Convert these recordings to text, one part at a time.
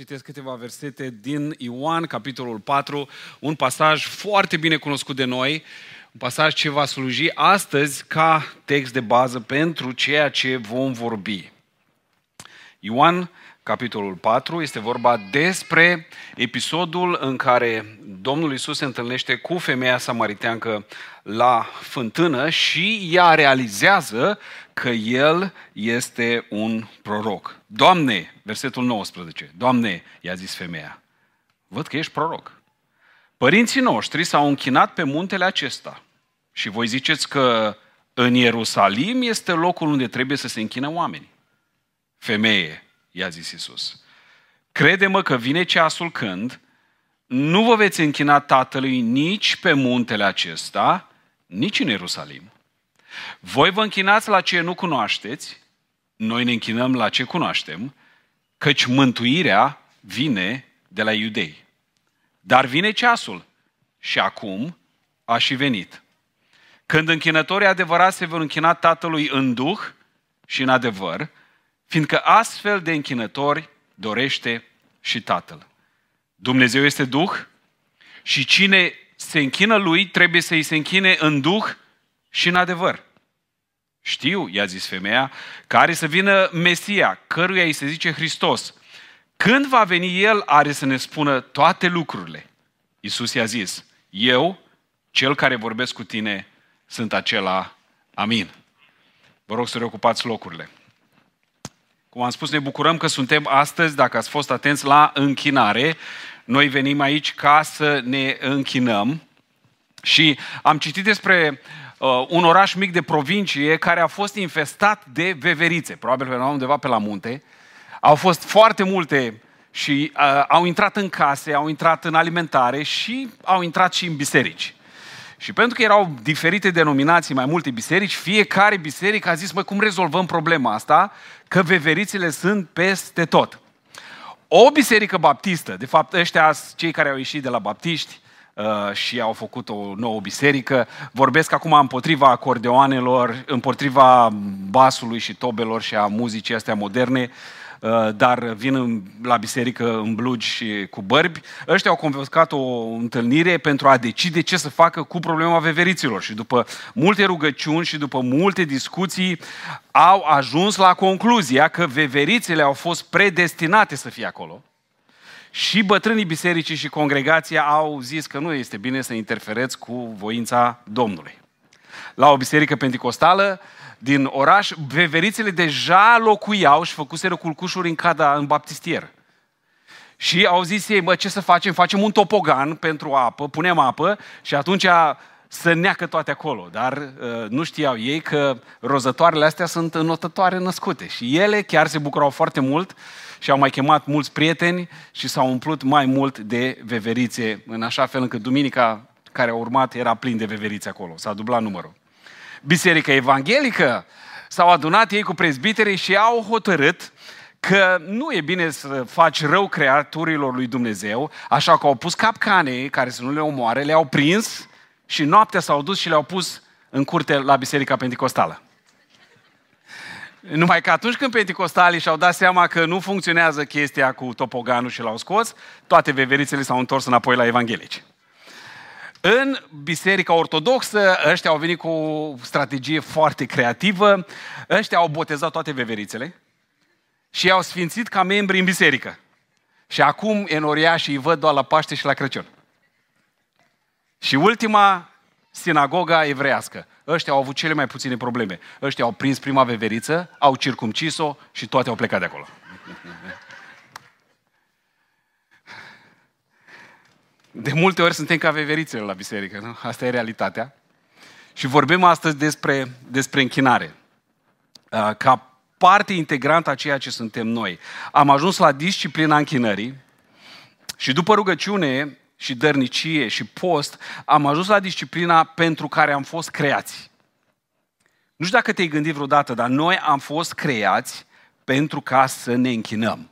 citesc câteva versete din Ioan, capitolul 4, un pasaj foarte bine cunoscut de noi, un pasaj ce va sluji astăzi ca text de bază pentru ceea ce vom vorbi. Ioan, capitolul 4, este vorba despre episodul în care Domnul Isus se întâlnește cu femeia samariteancă la fântână și ea realizează că el este un proroc. Doamne, versetul 19, Doamne, i-a zis femeia, văd că ești proroc. Părinții noștri s-au închinat pe muntele acesta și voi ziceți că în Ierusalim este locul unde trebuie să se închină oamenii. Femeie, i-a zis Isus, crede-mă că vine ceasul când nu vă veți închina Tatălui nici pe muntele acesta, nici în Ierusalim. Voi vă închinați la ce nu cunoașteți, noi ne închinăm la ce cunoaștem, căci mântuirea vine de la iudei. Dar vine ceasul și acum a și venit. Când închinătorii adevărați se vor închina Tatălui în duh și în adevăr, fiindcă astfel de închinători dorește și Tatăl. Dumnezeu este Duh și cine se închină Lui trebuie să-i se închine în Duh și în adevăr. Știu, i-a zis femeia, care să vină Mesia, căruia îi se zice Hristos. Când va veni El, are să ne spună toate lucrurile. Iisus i-a zis, eu, cel care vorbesc cu tine, sunt acela. Amin. Vă rog să reocupați locurile. Cum am spus, ne bucurăm că suntem astăzi, dacă ați fost atenți, la închinare. Noi venim aici ca să ne închinăm. Și am citit despre uh, un oraș mic de provincie care a fost infestat de veverițe, probabil pe undeva pe la munte. Au fost foarte multe și uh, au intrat în case, au intrat în alimentare și au intrat și în biserici. Și pentru că erau diferite denominații, mai multe biserici, fiecare biserică a zis, măi, cum rezolvăm problema asta? Că veverițele sunt peste tot. O biserică baptistă, de fapt ăștia cei care au ieșit de la baptiști, Uh, și au făcut o nouă biserică. Vorbesc acum împotriva acordeoanelor, împotriva basului și tobelor și a muzicii astea moderne, uh, dar vin la biserică în blugi și cu bărbi. Ăștia au convocat o întâlnire pentru a decide ce să facă cu problema veveriților și după multe rugăciuni și după multe discuții au ajuns la concluzia că veverițele au fost predestinate să fie acolo și bătrânii bisericii și congregația au zis că nu este bine să interfereți cu voința Domnului. La o biserică pentecostală din oraș, veverițele deja locuiau și făcuseră culcușuri în cada, în baptistier. Și au zis ei, mă, ce să facem? Facem un topogan pentru apă, punem apă și atunci să neacă toate acolo. Dar uh, nu știau ei că rozătoarele astea sunt înotătoare născute. Și ele chiar se bucurau foarte mult și au mai chemat mulți prieteni și s-au umplut mai mult de veverițe, în așa fel încât duminica care a urmat era plin de veverițe acolo. S-a dublat numărul. Biserica Evanghelică s-au adunat ei cu prezbiterii și au hotărât că nu e bine să faci rău creaturilor lui Dumnezeu, așa că au pus capcane care să nu le omoare, le-au prins și noaptea s-au dus și le-au pus în curte la Biserica Pentecostală. Numai că atunci când penticostalii și-au dat seama că nu funcționează chestia cu topoganul și l-au scos, toate veverițele s-au întors înapoi la evanghelici. În Biserica Ortodoxă, ăștia au venit cu o strategie foarte creativă, ăștia au botezat toate veverițele și i-au sfințit ca membri în biserică. Și acum enoriașii îi văd doar la Paște și la Crăciun. Și ultima, sinagoga evrească. Ăștia au avut cele mai puține probleme. Ăștia au prins prima veveriță, au circumcis-o și toate au plecat de acolo. De multe ori suntem ca veverițele la biserică, nu? Asta e realitatea. Și vorbim astăzi despre, despre închinare. Ca parte integrantă a ceea ce suntem noi. Am ajuns la disciplina închinării și după rugăciune și dărnicie și post, am ajuns la disciplina pentru care am fost creați. Nu știu dacă te-ai gândit vreodată, dar noi am fost creați pentru ca să ne închinăm.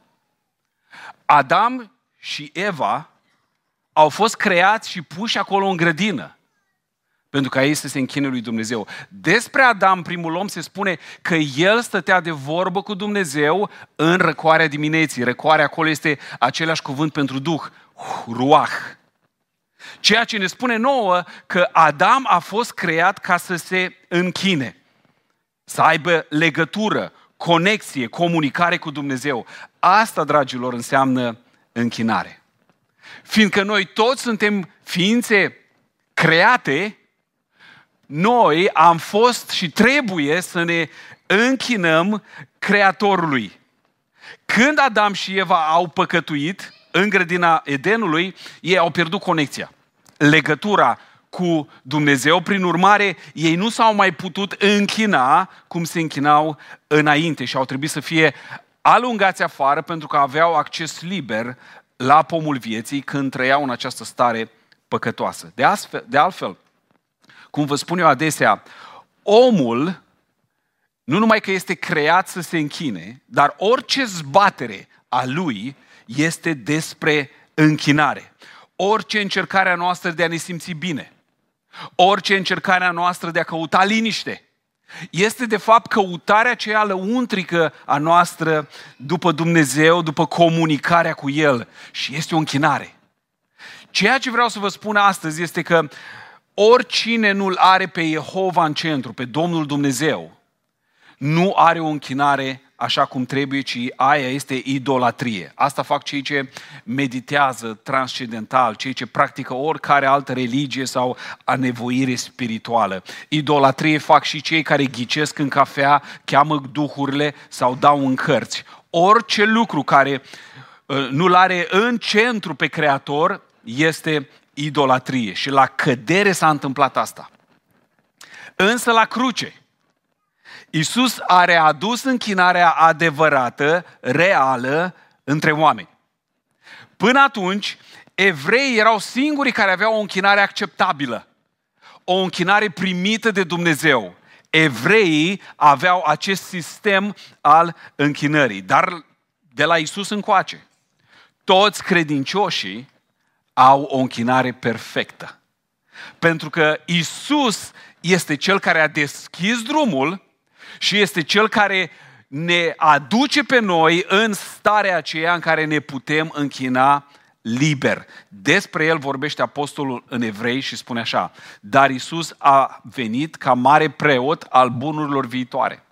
Adam și Eva au fost creați și puși acolo în grădină pentru ca ei să se închine lui Dumnezeu. Despre Adam, primul om, se spune că el stătea de vorbă cu Dumnezeu în răcoarea dimineții. Răcoarea acolo este același cuvânt pentru Duh, ruach. Ceea ce ne spune nouă că Adam a fost creat ca să se închine, să aibă legătură, conexie, comunicare cu Dumnezeu. Asta, dragilor, înseamnă închinare. Fiindcă noi toți suntem ființe create, noi am fost și trebuie să ne închinăm Creatorului. Când Adam și Eva au păcătuit în grădina Edenului, ei au pierdut conexia, legătura cu Dumnezeu. Prin urmare, ei nu s-au mai putut închina cum se închinau înainte și au trebuit să fie alungați afară pentru că aveau acces liber la pomul vieții când trăiau în această stare păcătoasă. De, astfel, de altfel, cum vă spun eu adesea, omul nu numai că este creat să se închine, dar orice zbatere a lui este despre închinare. Orice încercare a noastră de a ne simți bine, orice încercare a noastră de a căuta liniște, este de fapt căutarea aceea lăuntrică a noastră după Dumnezeu, după comunicarea cu El și este o închinare. Ceea ce vreau să vă spun astăzi este că oricine nu-L are pe Jehova în centru, pe Domnul Dumnezeu, nu are o închinare așa cum trebuie, ci aia este idolatrie. Asta fac cei ce meditează transcendental, cei ce practică oricare altă religie sau anevoire spirituală. Idolatrie fac și cei care ghicesc în cafea, cheamă duhurile sau dau în cărți. Orice lucru care uh, nu-l are în centru pe Creator este idolatrie. Și la cădere s-a întâmplat asta. Însă la cruce, Iisus a readus închinarea adevărată, reală, între oameni. Până atunci, evreii erau singurii care aveau o închinare acceptabilă, o închinare primită de Dumnezeu. Evreii aveau acest sistem al închinării, dar de la Isus încoace, toți credincioșii au o închinare perfectă. Pentru că Isus este cel care a deschis drumul și este cel care ne aduce pe noi în starea aceea în care ne putem închina liber. Despre el vorbește apostolul în evrei și spune așa, dar Isus a venit ca mare preot al bunurilor viitoare.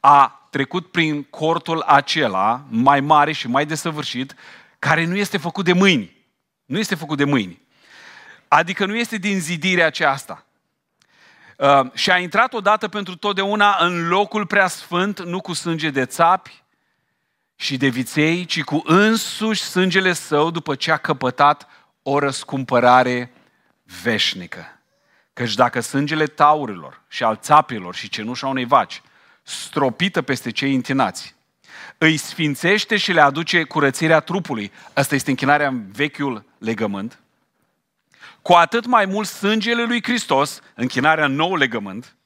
A trecut prin cortul acela mai mare și mai desăvârșit, care nu este făcut de mâini. Nu este făcut de mâini. Adică nu este din zidirea aceasta. Uh, și a intrat odată pentru totdeauna în locul preasfânt, nu cu sânge de țapi și de viței, ci cu însuși sângele său după ce a căpătat o răscumpărare veșnică. Căci dacă sângele taurilor și al țapilor și cenușa unei vaci stropită peste cei întinați, îi sfințește și le aduce curățirea trupului. Asta este închinarea în vechiul legământ cu atât mai mult sângele lui Hristos, închinarea în nou legământ,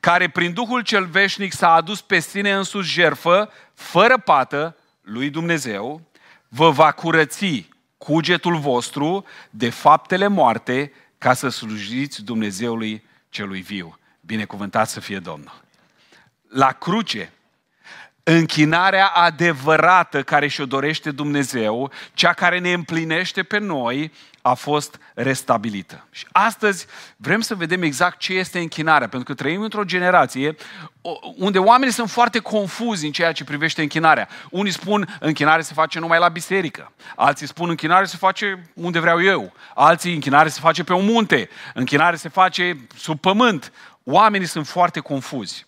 care prin Duhul cel veșnic s-a adus pe sine însuși jerfă, fără pată, lui Dumnezeu, vă va curăți cugetul vostru de faptele moarte ca să slujiți Dumnezeului celui viu. Binecuvântat să fie Domnul. La cruce, închinarea adevărată care și-o dorește Dumnezeu, cea care ne împlinește pe noi, a fost restabilită. Și astăzi vrem să vedem exact ce este închinarea, pentru că trăim într-o generație unde oamenii sunt foarte confuzi în ceea ce privește închinarea. Unii spun închinare se face numai la biserică, alții spun închinare se face unde vreau eu, alții închinare se face pe un munte, închinare se face sub pământ. Oamenii sunt foarte confuzi.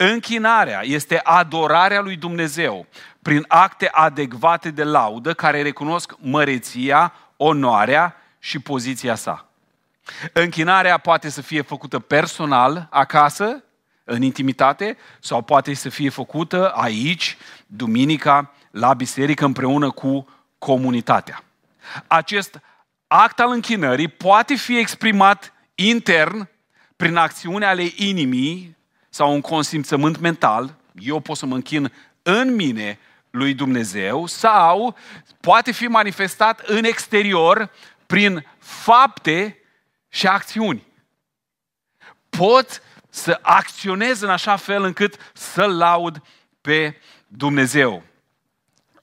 Închinarea este adorarea lui Dumnezeu prin acte adecvate de laudă care recunosc măreția, onoarea și poziția sa. Închinarea poate să fie făcută personal, acasă, în intimitate, sau poate să fie făcută aici, duminica, la biserică, împreună cu comunitatea. Acest act al închinării poate fi exprimat intern prin acțiune ale inimii sau un consimțământ mental, eu pot să mă închin în mine lui Dumnezeu, sau poate fi manifestat în exterior prin fapte și acțiuni. pot să acționez în așa fel încât să-L laud pe Dumnezeu.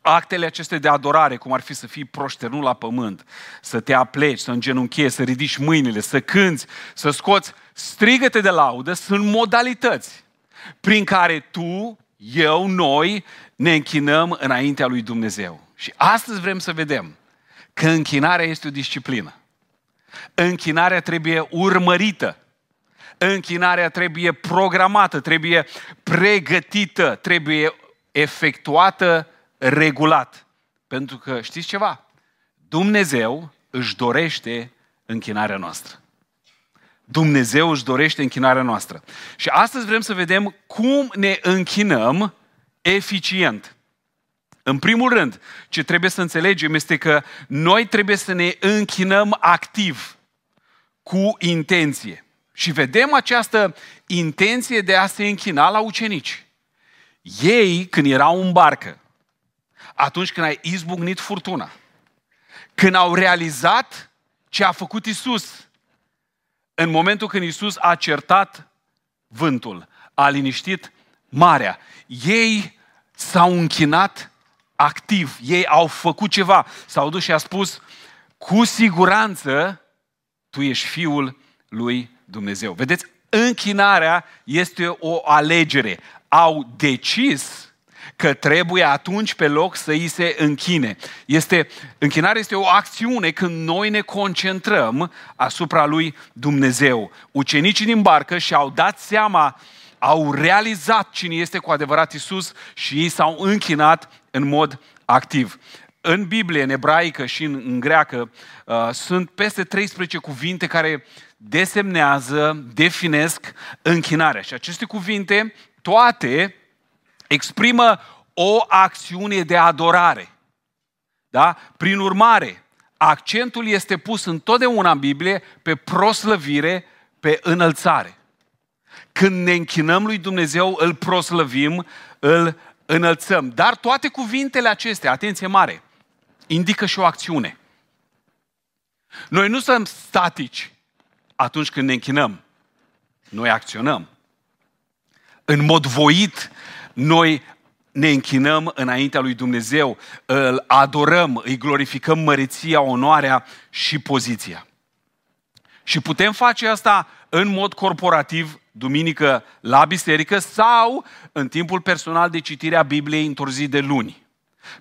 Actele acestea de adorare, cum ar fi să fii proșternut la pământ, să te apleci, să îngenunchezi, să ridici mâinile, să cânți, să scoți strigăte de laudă, sunt modalități prin care tu, eu, noi ne închinăm înaintea lui Dumnezeu. Și astăzi vrem să vedem că închinarea este o disciplină. Închinarea trebuie urmărită. Închinarea trebuie programată, trebuie pregătită, trebuie efectuată regulat. Pentru că, știți ceva? Dumnezeu își dorește închinarea noastră. Dumnezeu își dorește închinarea noastră. Și astăzi vrem să vedem cum ne închinăm eficient. În primul rând, ce trebuie să înțelegem este că noi trebuie să ne închinăm activ, cu intenție. Și vedem această intenție de a se închina la ucenici. Ei, când erau în barcă, atunci când a izbucnit furtuna, când au realizat ce a făcut Isus, în momentul când Isus a certat vântul, a liniștit marea, ei s-au închinat activ, ei au făcut ceva, s-au dus și a spus, cu siguranță tu ești fiul lui Dumnezeu. Vedeți, închinarea este o alegere. Au decis că trebuie atunci pe loc să îi se închine. Este, închinarea este o acțiune când noi ne concentrăm asupra lui Dumnezeu. Ucenicii din barcă și-au dat seama, au realizat cine este cu adevărat Isus și ei s-au închinat în mod activ. În Biblie, în ebraică și în, în greacă, uh, sunt peste 13 cuvinte care desemnează, definesc închinarea. Și aceste cuvinte, toate, exprimă o acțiune de adorare. Da? Prin urmare, accentul este pus întotdeauna în Biblie pe proslăvire, pe înălțare. Când ne închinăm lui Dumnezeu, îl proslăvim, îl înălțăm. Dar toate cuvintele acestea, atenție mare, indică și o acțiune. Noi nu suntem statici atunci când ne închinăm. Noi acționăm. În mod voit, noi ne închinăm înaintea lui Dumnezeu, îl adorăm, îi glorificăm măreția, onoarea și poziția. Și putem face asta în mod corporativ, duminică la biserică sau în timpul personal de citire a Bibliei într-o zi de luni.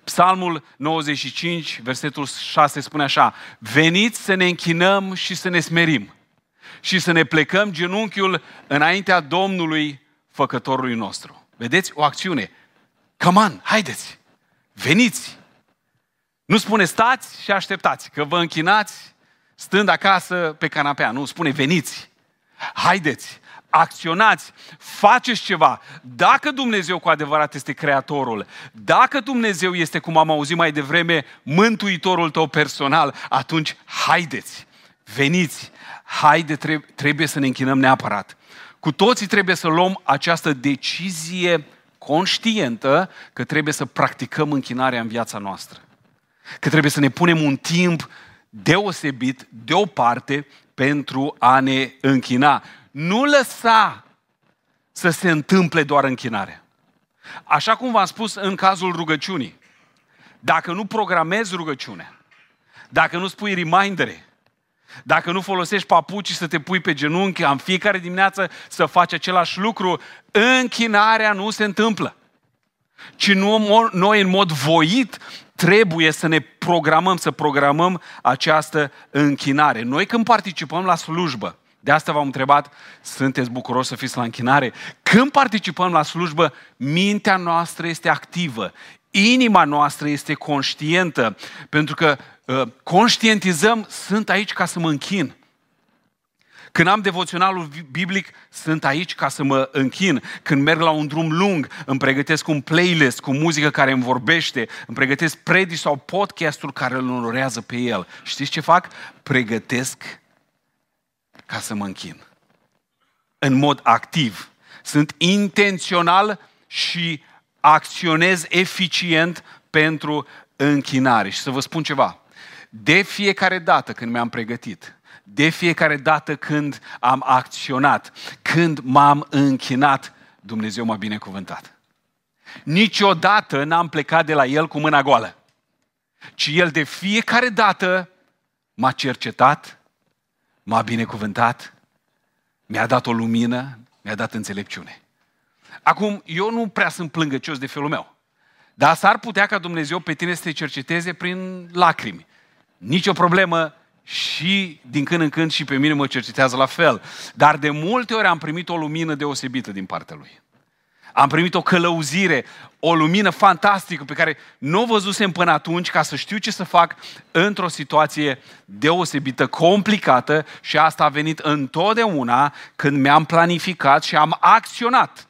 Psalmul 95, versetul 6 spune așa, veniți să ne închinăm și să ne smerim și să ne plecăm genunchiul înaintea Domnului făcătorului nostru. Vedeți? O acțiune. Come on, haideți! Veniți! Nu spune stați și așteptați, că vă închinați stând acasă pe canapea. Nu, spune veniți! Haideți! acționați, faceți ceva. Dacă Dumnezeu cu adevărat este Creatorul, dacă Dumnezeu este, cum am auzit mai devreme, Mântuitorul tău personal, atunci haideți, veniți, haide, trebuie să ne închinăm neapărat. Cu toții trebuie să luăm această decizie conștientă că trebuie să practicăm închinarea în viața noastră. Că trebuie să ne punem un timp deosebit, deoparte, pentru a ne închina. Nu lăsa să se întâmple doar închinarea. Așa cum v-am spus în cazul rugăciunii, dacă nu programezi rugăciunea, dacă nu spui remindere, dacă nu folosești papuci să te pui pe genunchi în fiecare dimineață să faci același lucru, închinarea nu se întâmplă. Ci nu, noi în mod voit trebuie să ne programăm, să programăm această închinare. Noi când participăm la slujbă, de asta v-am întrebat, sunteți bucuroși să fiți la închinare? Când participăm la slujbă, mintea noastră este activă, inima noastră este conștientă, pentru că uh, conștientizăm, sunt aici ca să mă închin. Când am devoționalul biblic, sunt aici ca să mă închin. Când merg la un drum lung, îmi pregătesc un playlist cu muzică care îmi vorbește, îmi pregătesc predici sau podcastul care îl onorează pe el. Știți ce fac? Pregătesc ca să mă închin. În mod activ. Sunt intențional și acționez eficient pentru închinare. Și să vă spun ceva. De fiecare dată când mi-am pregătit, de fiecare dată când am acționat, când m-am închinat, Dumnezeu m-a binecuvântat. Niciodată n-am plecat de la El cu mâna goală, ci El de fiecare dată m-a cercetat, m-a binecuvântat, mi-a dat o lumină, mi-a dat înțelepciune. Acum, eu nu prea sunt plângăcios de felul meu. Dar s-ar putea ca Dumnezeu pe tine să te cerceteze prin lacrimi. Nici o problemă și din când în când și pe mine mă cercetează la fel. Dar de multe ori am primit o lumină deosebită din partea Lui. Am primit o călăuzire, o lumină fantastică pe care nu o văzusem până atunci ca să știu ce să fac într-o situație deosebită, complicată și asta a venit întotdeauna când mi-am planificat și am acționat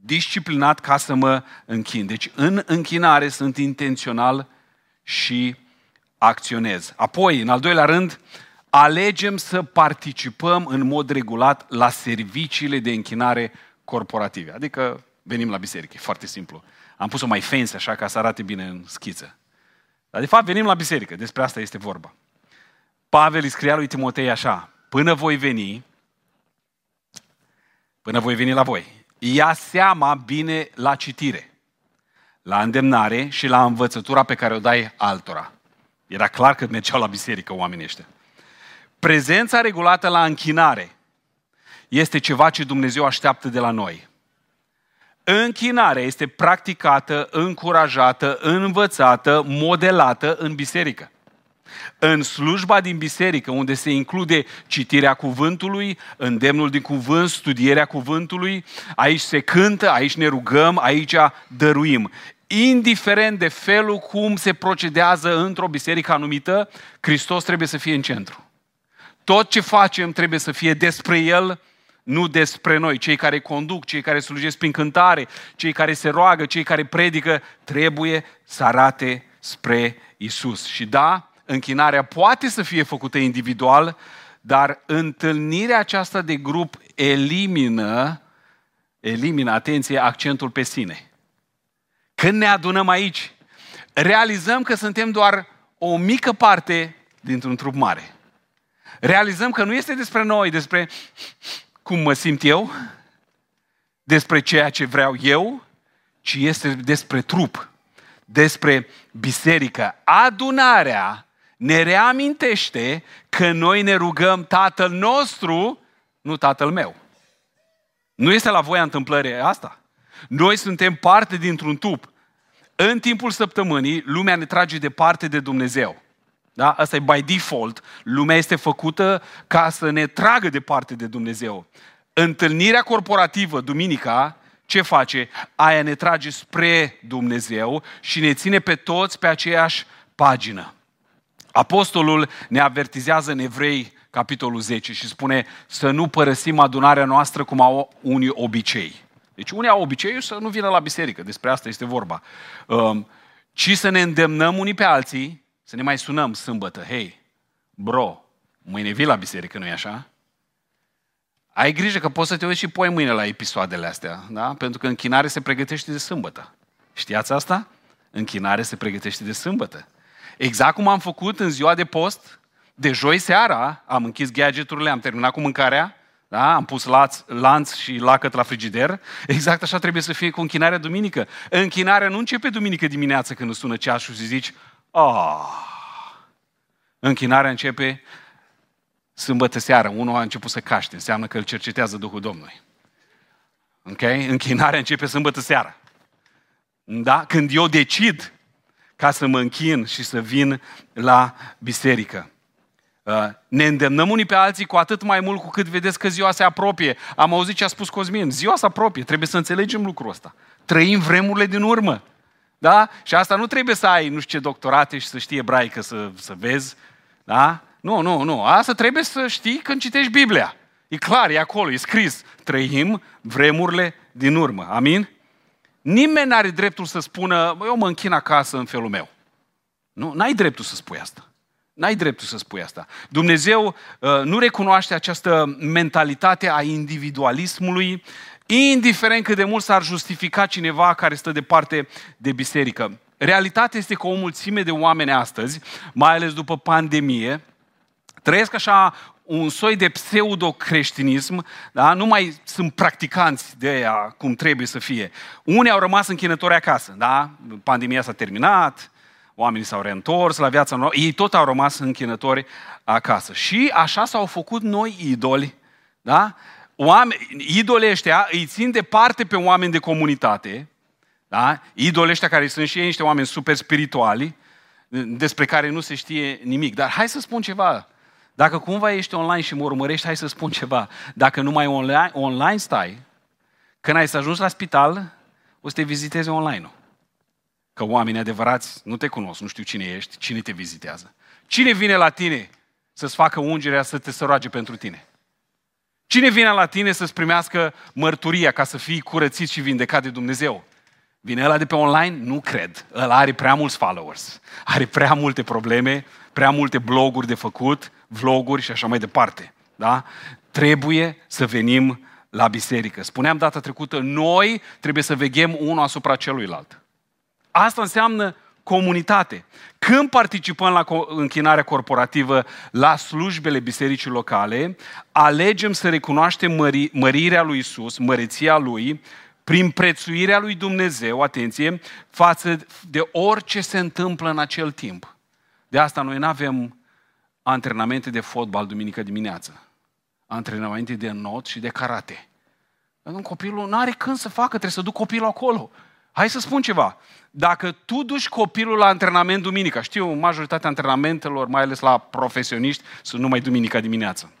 disciplinat ca să mă închin. Deci în închinare sunt intențional și acționez. Apoi, în al doilea rând, alegem să participăm în mod regulat la serviciile de închinare corporative. Adică venim la biserică, e foarte simplu. Am pus-o mai fancy așa ca să arate bine în schiță. Dar de fapt venim la biserică, despre asta este vorba. Pavel îi scria lui Timotei așa, până voi veni, până voi veni la voi, ia seama bine la citire, la îndemnare și la învățătura pe care o dai altora. Era clar că mergeau la biserică oamenii ăștia. Prezența regulată la închinare este ceva ce Dumnezeu așteaptă de la noi. Închinarea este practicată, încurajată, învățată, modelată în biserică în slujba din biserică, unde se include citirea cuvântului, îndemnul din cuvânt, studierea cuvântului, aici se cântă, aici ne rugăm, aici dăruim. Indiferent de felul cum se procedează într-o biserică anumită, Hristos trebuie să fie în centru. Tot ce facem trebuie să fie despre El, nu despre noi. Cei care conduc, cei care slujesc prin cântare, cei care se roagă, cei care predică, trebuie să arate spre Isus. Și da, închinarea poate să fie făcută individual, dar întâlnirea aceasta de grup elimină, elimină, atenție, accentul pe sine. Când ne adunăm aici, realizăm că suntem doar o mică parte dintr-un trup mare. Realizăm că nu este despre noi, despre cum mă simt eu, despre ceea ce vreau eu, ci este despre trup, despre biserică. Adunarea ne reamintește că noi ne rugăm Tatăl nostru, nu Tatăl meu. Nu este la voia întâmplării asta. Noi suntem parte dintr-un tup. În timpul săptămânii, lumea ne trage departe de Dumnezeu. Da? Asta e by default. Lumea este făcută ca să ne tragă departe de Dumnezeu. Întâlnirea corporativă, duminica, ce face? Aia ne trage spre Dumnezeu și ne ține pe toți pe aceeași pagină. Apostolul ne avertizează în Evrei, capitolul 10, și spune să nu părăsim adunarea noastră cum au unii obicei. Deci unii au obiceiul să nu vină la biserică, despre asta este vorba. Um, ci să ne îndemnăm unii pe alții, să ne mai sunăm sâmbătă. Hei, bro, mâine vii la biserică, nu-i așa? Ai grijă că poți să te uiți și poi mâine la episoadele astea, da? Pentru că închinare se pregătește de sâmbătă. Știați asta? Închinare se pregătește de sâmbătă. Exact cum am făcut în ziua de post, de joi seara, am închis gadgeturile, am terminat cu mâncarea, da? am pus laț, lanț și lacăt la frigider. Exact așa trebuie să fie cu închinarea duminică. Închinarea nu începe duminică dimineață când îți sună ceasul și zici, ah. Închinarea începe sâmbătă seara. Unul a început să caște, înseamnă că îl cercetează Duhul Domnului. Ok? Închinarea începe sâmbătă seara. Da? Când eu decid ca să mă închin și să vin la biserică. Uh, ne îndemnăm unii pe alții cu atât mai mult cu cât vedeți că ziua se apropie. Am auzit ce a spus Cosmin. Ziua se apropie. Trebuie să înțelegem lucrul ăsta. Trăim vremurile din urmă. Da? Și asta nu trebuie să ai nu știu ce doctorate și să știi ebraică să, să vezi. Da? Nu, nu, nu. Asta trebuie să știi când citești Biblia. E clar, e acolo, e scris. Trăim vremurile din urmă. Amin? Nimeni nu are dreptul să spună, eu mă închin acasă în felul meu. Nu, n-ai dreptul să spui asta. N-ai dreptul să spui asta. Dumnezeu uh, nu recunoaște această mentalitate a individualismului, indiferent cât de mult s-ar justifica cineva care stă departe de biserică. Realitatea este că o mulțime de oameni astăzi, mai ales după pandemie, Trăiesc așa un soi de pseudo-creștinism, da? nu mai sunt practicanți de ea cum trebuie să fie. Unii au rămas închinători acasă, da? pandemia s-a terminat, oamenii s-au reîntors la viața nouă, ei tot au rămas închinători acasă. Și așa s-au făcut noi idoli, da? Oameni, idolii ăștia îi țin departe pe oameni de comunitate, da? idolii ăștia care sunt și ei niște oameni super spirituali, despre care nu se știe nimic. Dar hai să spun ceva, dacă cumva ești online și mă urmărești, hai să spun ceva. Dacă nu mai online, online stai, când ai să ajungi la spital, o să te viziteze online-ul. Că oamenii adevărați nu te cunosc, nu știu cine ești, cine te vizitează. Cine vine la tine să-ți facă ungerea, să te să roage pentru tine? Cine vine la tine să-ți primească mărturia ca să fii curățit și vindecat de Dumnezeu? Vine ăla de pe online? Nu cred. Ăla are prea mulți followers. Are prea multe probleme, prea multe bloguri de făcut, vloguri și așa mai departe. Da? Trebuie să venim la biserică. Spuneam data trecută, noi trebuie să veghem unul asupra celuilalt. Asta înseamnă comunitate. Când participăm la închinarea corporativă, la slujbele bisericii locale, alegem să recunoaștem mări, mărirea lui Isus, măreția lui, prin prețuirea lui Dumnezeu, atenție, față de orice se întâmplă în acel timp. De asta noi nu avem antrenamente de fotbal duminică dimineață, antrenamente de not și de karate. Un copilul nu are când să facă, trebuie să duc copilul acolo. Hai să spun ceva. Dacă tu duci copilul la antrenament duminica, știu, majoritatea antrenamentelor, mai ales la profesioniști, sunt numai duminica dimineață.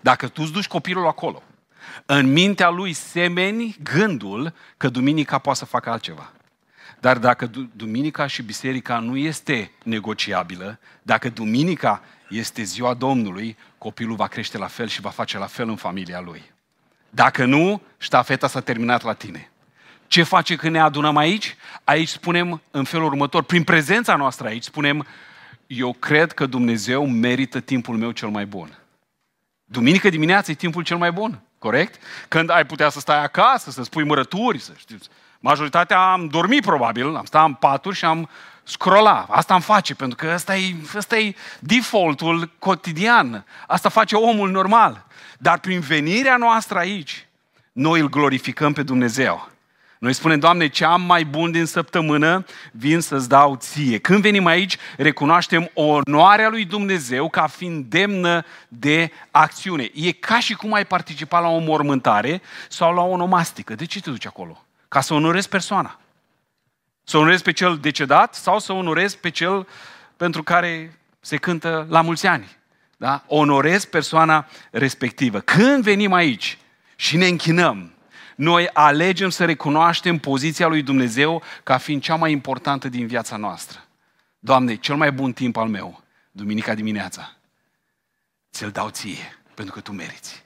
Dacă tu îți duci copilul acolo, în mintea lui semeni gândul că duminica poate să facă altceva. Dar dacă duminica și biserica nu este negociabilă, dacă duminica este ziua Domnului, copilul va crește la fel și va face la fel în familia lui. Dacă nu, ștafeta s-a terminat la tine. Ce face când ne adunăm aici? Aici spunem în felul următor, prin prezența noastră aici, spunem, eu cred că Dumnezeu merită timpul meu cel mai bun. Duminică dimineața e timpul cel mai bun, corect? Când ai putea să stai acasă, să spui mărături, să știți. Majoritatea am dormit probabil, am stat în paturi și am scrolla. Asta am face, pentru că ăsta e, ăsta e defaultul cotidian. Asta face omul normal. Dar prin venirea noastră aici, noi îl glorificăm pe Dumnezeu. Noi spunem, Doamne, ce am mai bun din săptămână, vin să-ți dau ție. Când venim aici, recunoaștem onoarea lui Dumnezeu ca fiind demnă de acțiune. E ca și cum ai participa la o mormântare sau la o onomastică. De ce te duci acolo? Ca să onorezi persoana. Să onorezi pe cel decedat sau să onorezi pe cel pentru care se cântă la mulți ani. Da? Onorezi persoana respectivă. Când venim aici și ne închinăm, noi alegem să recunoaștem poziția lui Dumnezeu ca fiind cea mai importantă din viața noastră. Doamne, cel mai bun timp al meu, duminica dimineața, ți-l dau ție, pentru că tu meriți.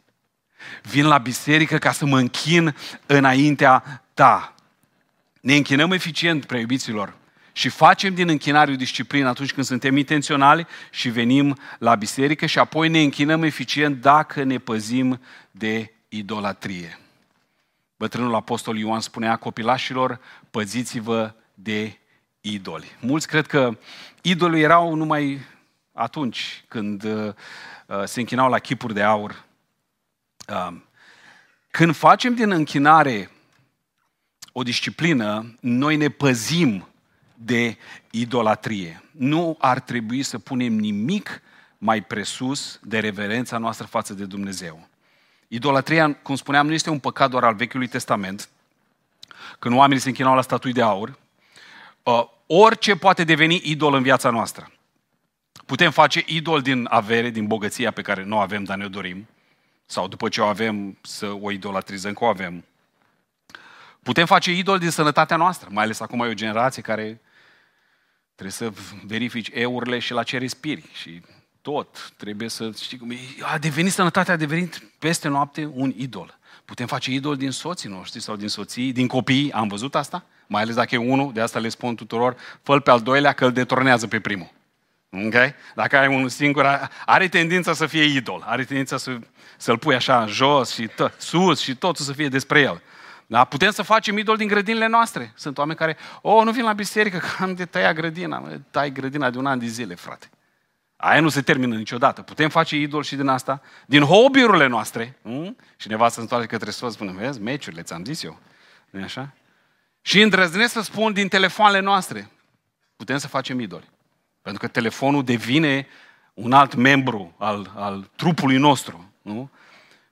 Vin la biserică ca să mă închin înaintea ta. Ne închinăm eficient, preiubiților, și facem din închinare o disciplină atunci când suntem intenționali și venim la biserică și apoi ne închinăm eficient dacă ne păzim de idolatrie. Bătrânul apostol Ioan spunea copilașilor, păziți-vă de idoli. Mulți cred că idolii erau numai atunci când uh, uh, se închinau la chipuri de aur. Uh, când facem din închinare o disciplină, noi ne păzim de idolatrie. Nu ar trebui să punem nimic mai presus de reverența noastră față de Dumnezeu. Idolatria, cum spuneam, nu este un păcat doar al Vechiului Testament, când oamenii se închinau la statui de aur. Uh, orice poate deveni idol în viața noastră. Putem face idol din avere, din bogăția pe care nu o avem, dar ne-o dorim. Sau după ce o avem, să o idolatrizăm că o avem. Putem face idol din sănătatea noastră, mai ales acum e o generație care trebuie să verifici eurile și la ce respiri. Și tot. Trebuie să știi cum e. A devenit sănătatea, a devenit peste noapte un idol. Putem face idol din soții noștri sau din soții, din copii. Am văzut asta? Mai ales dacă e unul, de asta le spun tuturor, fă pe al doilea că îl detornează pe primul. Ok? Dacă ai unul singur, are tendința să fie idol. Are tendința să, să-l pui așa jos și tă, sus și totul să fie despre el. Da? Putem să facem idol din grădinile noastre. Sunt oameni care, oh, nu vin la biserică că am de tăia grădina. Tai grădina de un an de zile, frate. Aia nu se termină niciodată. Putem face idol și din asta. Din hobby-urile noastre. Nu? Și nevastă se întoarce către soț, spune, vezi, meciurile, ți-am zis eu. nu așa? Și îndrăznesc să spun din telefoanele noastre. Putem să facem idoli. Pentru că telefonul devine un alt membru al, al trupului nostru. Nu?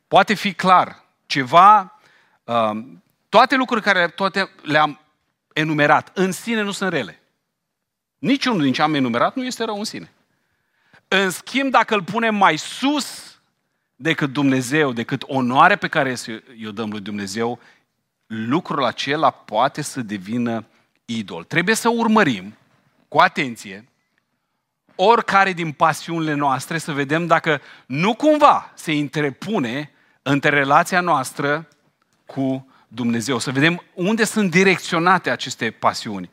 Poate fi clar ceva, uh, toate lucrurile care toate le-am enumerat, în sine nu sunt rele. Niciunul din ce am enumerat nu este rău în sine. În schimb, dacă îl punem mai sus decât Dumnezeu, decât onoare pe care o dăm lui Dumnezeu, lucrul acela poate să devină idol. Trebuie să urmărim cu atenție oricare din pasiunile noastre să vedem dacă nu cumva se interpune între relația noastră cu Dumnezeu. Să vedem unde sunt direcționate aceste pasiuni.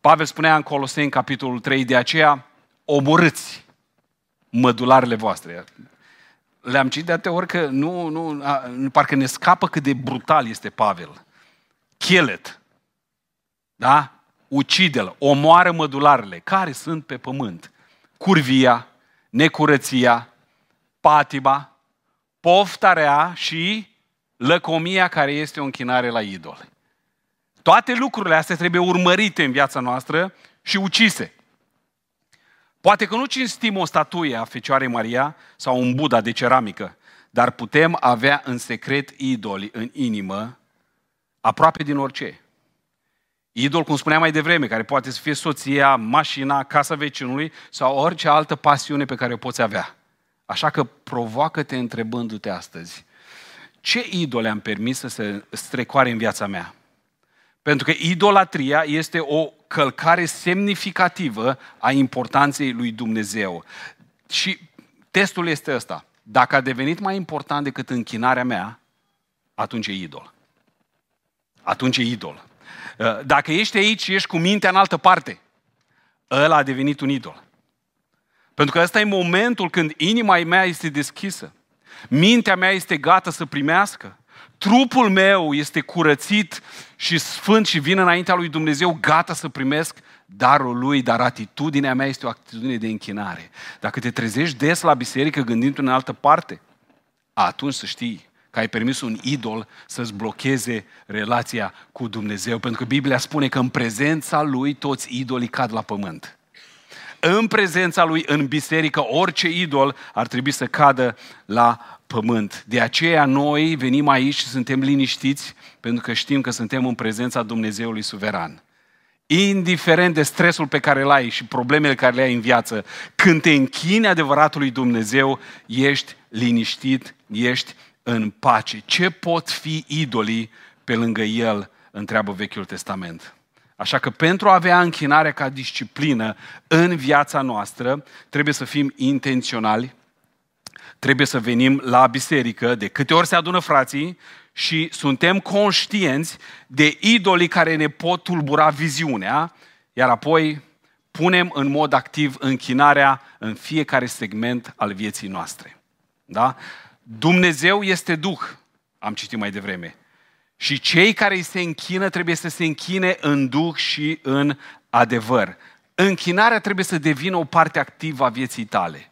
Pavel spunea în Coloseni, capitolul 3, de aceea omorâți mădularele voastre. Le-am citit de atâtea ori că nu, nu, a, parcă ne scapă cât de brutal este Pavel. Kill it. Da? Ucide-l, omoară mădularele care sunt pe pământ. Curvia, necurăția, patima, poftarea și lăcomia care este o închinare la idol. Toate lucrurile astea trebuie urmărite în viața noastră și ucise. Poate că nu cinstim o statuie a Fecioarei Maria sau un Buddha de ceramică, dar putem avea în secret idoli în inimă aproape din orice. Idol, cum spuneam mai devreme, care poate să fie soția, mașina, casa vecinului sau orice altă pasiune pe care o poți avea. Așa că provoacă-te întrebându-te astăzi, ce idole am permis să se strecoare în viața mea? Pentru că idolatria este o călcare semnificativă a importanței lui Dumnezeu. Și testul este ăsta. Dacă a devenit mai important decât închinarea mea, atunci e idol. Atunci e idol. Uh, dacă ești aici și ești cu mintea în altă parte, ăla a devenit un idol. Pentru că ăsta e momentul când inima mea este deschisă. Mintea mea este gata să primească. Trupul meu este curățit și sfânt și vin înaintea lui Dumnezeu gata să primesc darul lui, dar atitudinea mea este o atitudine de închinare. Dacă te trezești des la biserică gândindu în altă parte, atunci să știi că ai permis un idol să-ți blocheze relația cu Dumnezeu. Pentru că Biblia spune că în prezența lui toți idolii cad la pământ. În prezența lui, în biserică, orice idol ar trebui să cadă la pământ. De aceea noi venim aici și suntem liniștiți pentru că știm că suntem în prezența Dumnezeului suveran. Indiferent de stresul pe care îl ai și problemele care le ai în viață, când te închini adevăratului Dumnezeu, ești liniștit, ești în pace. Ce pot fi idolii pe lângă El, întreabă Vechiul Testament. Așa că pentru a avea închinare ca disciplină în viața noastră, trebuie să fim intenționali, trebuie să venim la biserică de câte ori se adună frații și suntem conștienți de idolii care ne pot tulbura viziunea, iar apoi punem în mod activ închinarea în fiecare segment al vieții noastre. Da? Dumnezeu este Duh, am citit mai devreme. Și cei care îi se închină trebuie să se închine în Duh și în adevăr. Închinarea trebuie să devină o parte activă a vieții tale.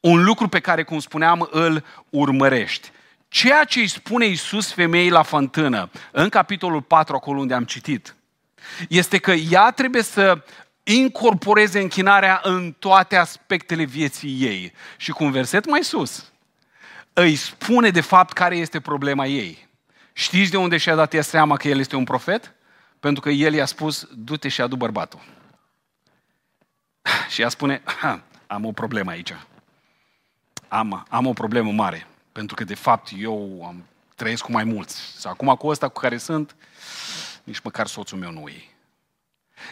Un lucru pe care, cum spuneam, îl urmărești. Ceea ce îi spune Iisus femeii la fântână, în capitolul 4, acolo unde am citit, este că ea trebuie să incorporeze închinarea în toate aspectele vieții ei. Și cu un verset mai sus, îi spune de fapt care este problema ei. Știți de unde și-a dat ea seama că el este un profet? Pentru că el i-a spus, du-te și adu bărbatul. Și ea spune, am o problemă aici. Am, am o problemă mare. Pentru că, de fapt, eu am, trăiesc cu mai mulți. Sau acum cu ăsta cu care sunt, nici măcar soțul meu nu e.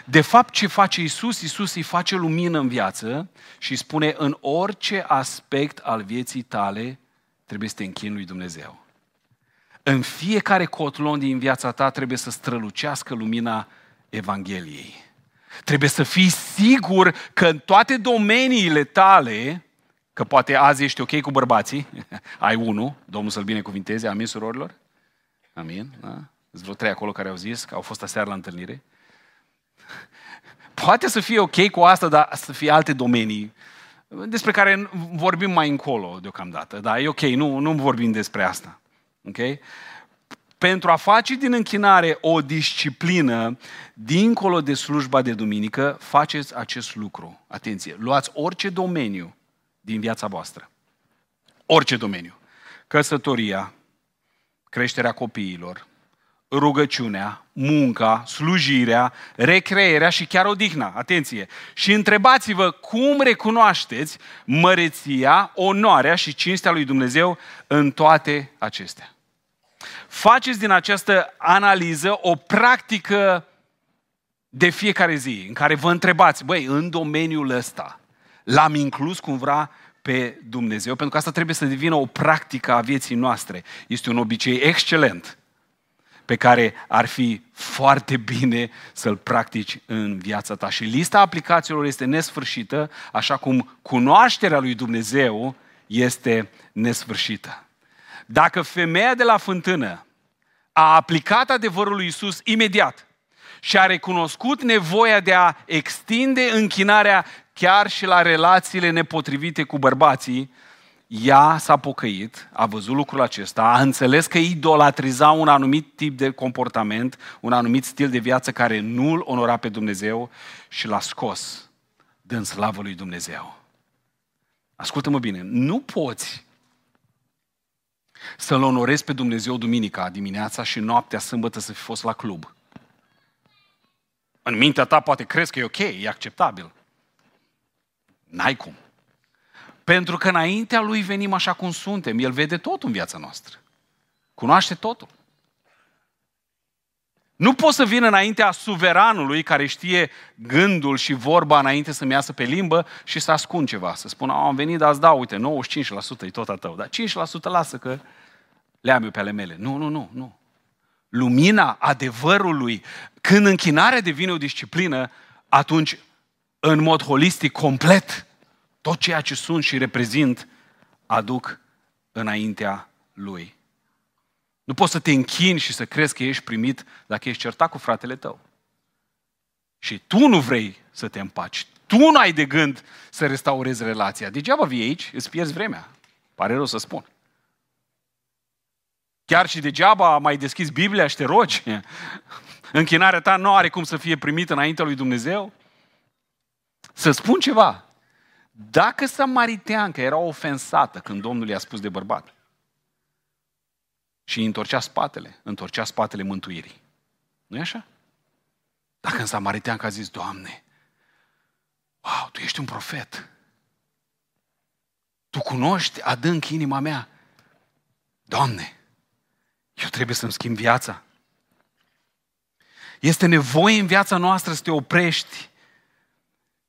De fapt, ce face Isus? Isus îi face lumină în viață și îi spune în orice aspect al vieții tale trebuie să te închini lui Dumnezeu. În fiecare cotlon din viața ta trebuie să strălucească lumina Evangheliei. Trebuie să fii sigur că în toate domeniile tale, că poate azi ești ok cu bărbații, ai unul, Domnul să-l binecuvinteze, amin surorilor? Amin, da? Sunt vreo trei acolo care au zis că au fost aseară la întâlnire. Poate să fie ok cu asta, dar să fie alte domenii despre care vorbim mai încolo deocamdată. Da, e ok, nu, nu vorbim despre asta. Ok? Pentru a face din închinare o disciplină dincolo de slujba de duminică, faceți acest lucru. Atenție, luați orice domeniu din viața voastră. Orice domeniu. Căsătoria, creșterea copiilor, rugăciunea, munca, slujirea, recreerea și chiar odihna. Atenție! Și întrebați-vă cum recunoașteți măreția, onoarea și cinstea lui Dumnezeu în toate acestea. Faceți din această analiză o practică de fiecare zi, în care vă întrebați, băi, în domeniul ăsta, l-am inclus cumva pe Dumnezeu, pentru că asta trebuie să devină o practică a vieții noastre. Este un obicei excelent pe care ar fi foarte bine să-l practici în viața ta. Și lista aplicațiilor este nesfârșită, așa cum cunoașterea lui Dumnezeu este nesfârșită. Dacă femeia de la fântână a aplicat adevărul lui Isus imediat și a recunoscut nevoia de a extinde închinarea chiar și la relațiile nepotrivite cu bărbații, ea s-a pocăit, a văzut lucrul acesta, a înțeles că idolatriza un anumit tip de comportament, un anumit stil de viață care nu-L onora pe Dumnezeu și l-a scos dând slavă lui Dumnezeu. Ascultă-mă bine, nu poți să-L onorezi pe Dumnezeu duminica dimineața și noaptea sâmbătă să fi fost la club. În mintea ta poate crezi că e ok, e acceptabil. N-ai cum. Pentru că înaintea Lui venim așa cum suntem. El vede tot în viața noastră. Cunoaște totul. Nu poți să vină înaintea suveranului care știe gândul și vorba înainte să-mi iasă pe limbă și să ascund ceva. Să spună, am venit, dar îți dau, uite, 95% e tot a tău. Dar 5% lasă că le am eu pe ale mele. Nu, nu, nu, nu. Lumina adevărului, când închinarea devine o disciplină, atunci, în mod holistic, complet, tot ceea ce sunt și reprezint, aduc înaintea Lui. Nu poți să te închini și să crezi că ești primit dacă ești certat cu fratele tău. Și tu nu vrei să te împaci. Tu nu ai de gând să restaurezi relația. Degeaba vii aici, îți pierzi vremea. Pare rău să spun. Chiar și degeaba mai deschis Biblia și te rogi. Închinarea ta nu are cum să fie primită înaintea lui Dumnezeu. Să spun ceva. Dacă Samariteanca era ofensată când Domnul i-a spus de bărbat și îi întorcea spatele, întorcea spatele mântuirii. nu e așa? Dacă în Samariteanca a zis, Doamne, wow, Tu ești un profet. Tu cunoști adânc inima mea. Doamne, eu trebuie să-mi schimb viața. Este nevoie în viața noastră să te oprești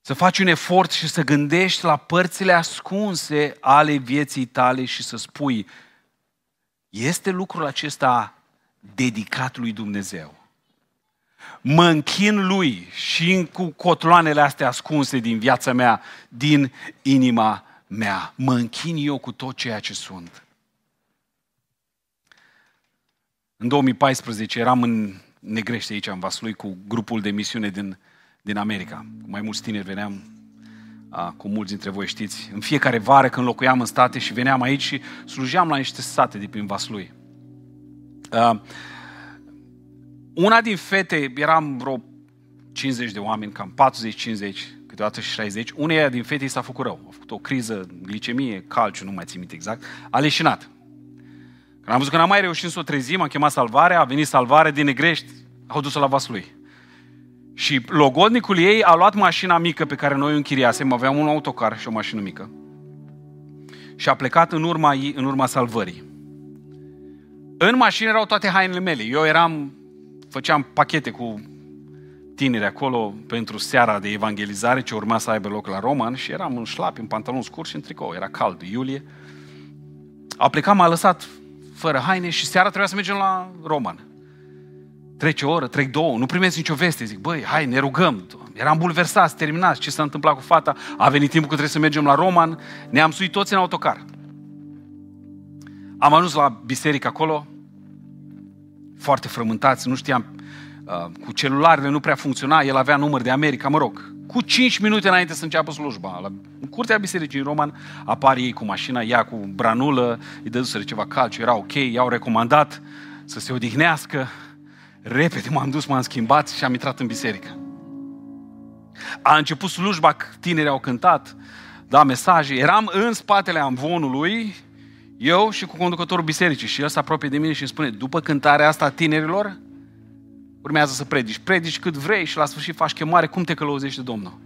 să faci un efort și să gândești la părțile ascunse ale vieții tale și să spui, este lucrul acesta dedicat lui Dumnezeu. Mă închin lui și cu cotloanele astea ascunse din viața mea, din inima mea. Mă închin eu cu tot ceea ce sunt. În 2014 eram în Negrește aici, în Vaslui, cu grupul de misiune din din America. Cu mai mulți tineri veneam, a, cu mulți dintre voi știți, în fiecare vară când locuiam în state și veneam aici și slujeam la niște sate de prin Vaslui. A, una din fete, eram vreo 50 de oameni, cam 40-50, câteodată și 60, uneia din fete i s-a făcut rău. A făcut o criză, glicemie, calciu, nu mai țin minte exact, a leșinat. Când am văzut că n-am mai reușit să o trezim, am chemat salvarea, a venit salvare din Negrești, au dus-o la Vaslui. Și logodnicul ei a luat mașina mică pe care noi o închiriasem, aveam un autocar și o mașină mică. Și a plecat în urma, în urma salvării. În mașină erau toate hainele mele. Eu eram, făceam pachete cu tineri acolo pentru seara de evangelizare ce urma să aibă loc la Roman și eram în șlapi, în pantaloni scurți și în tricou. Era cald, iulie. A plecat, m-a lăsat fără haine și seara trebuia să mergem la Roman. Trece o oră, trec două, nu primesc nicio veste. Zic, băi, hai, ne rugăm. Eram bulversați, terminați. Ce s-a întâmplat cu fata? A venit timpul că trebuie să mergem la Roman. Ne-am suit toți în autocar. Am ajuns la biserică acolo, foarte frământați, nu știam, uh, cu celularele nu prea funcționa, el avea număr de America, mă rog, cu 5 minute înainte să înceapă slujba. La, în curtea bisericii în Roman apar ei cu mașina, ea cu branulă, îi dă ceva calciu, era ok, i-au recomandat să se odihnească. Repede m-am dus, m-am schimbat și am intrat în biserică. A început slujba, tinerii au cântat, da mesaje, eram în spatele amvonului, eu și cu conducătorul bisericii și el se apropie de mine și îmi spune, după cântarea asta a tinerilor, urmează să predici. Predici cât vrei și la sfârșit faci chemare, cum te călăuzește Domnul.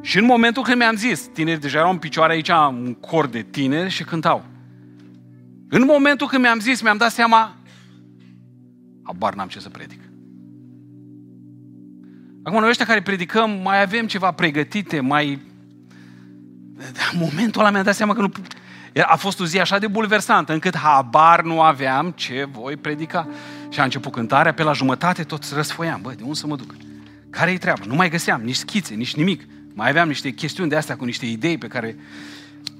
Și în momentul când mi-am zis, tineri deja erau în picioare aici, un cor de tineri și cântau. În momentul când mi-am zis, mi-am dat seama, abar n-am ce să predic. Acum, noi ăștia care predicăm, mai avem ceva pregătite, mai... În momentul ăla mi-am dat seama că nu... A fost o zi așa de bulversantă, încât habar nu aveam ce voi predica. Și a început cântarea, pe la jumătate tot răsfoiam. Bă, de unde să mă duc? Care-i treaba? Nu mai găseam nici schițe, nici nimic. Mai aveam niște chestiuni de astea cu niște idei pe care bă,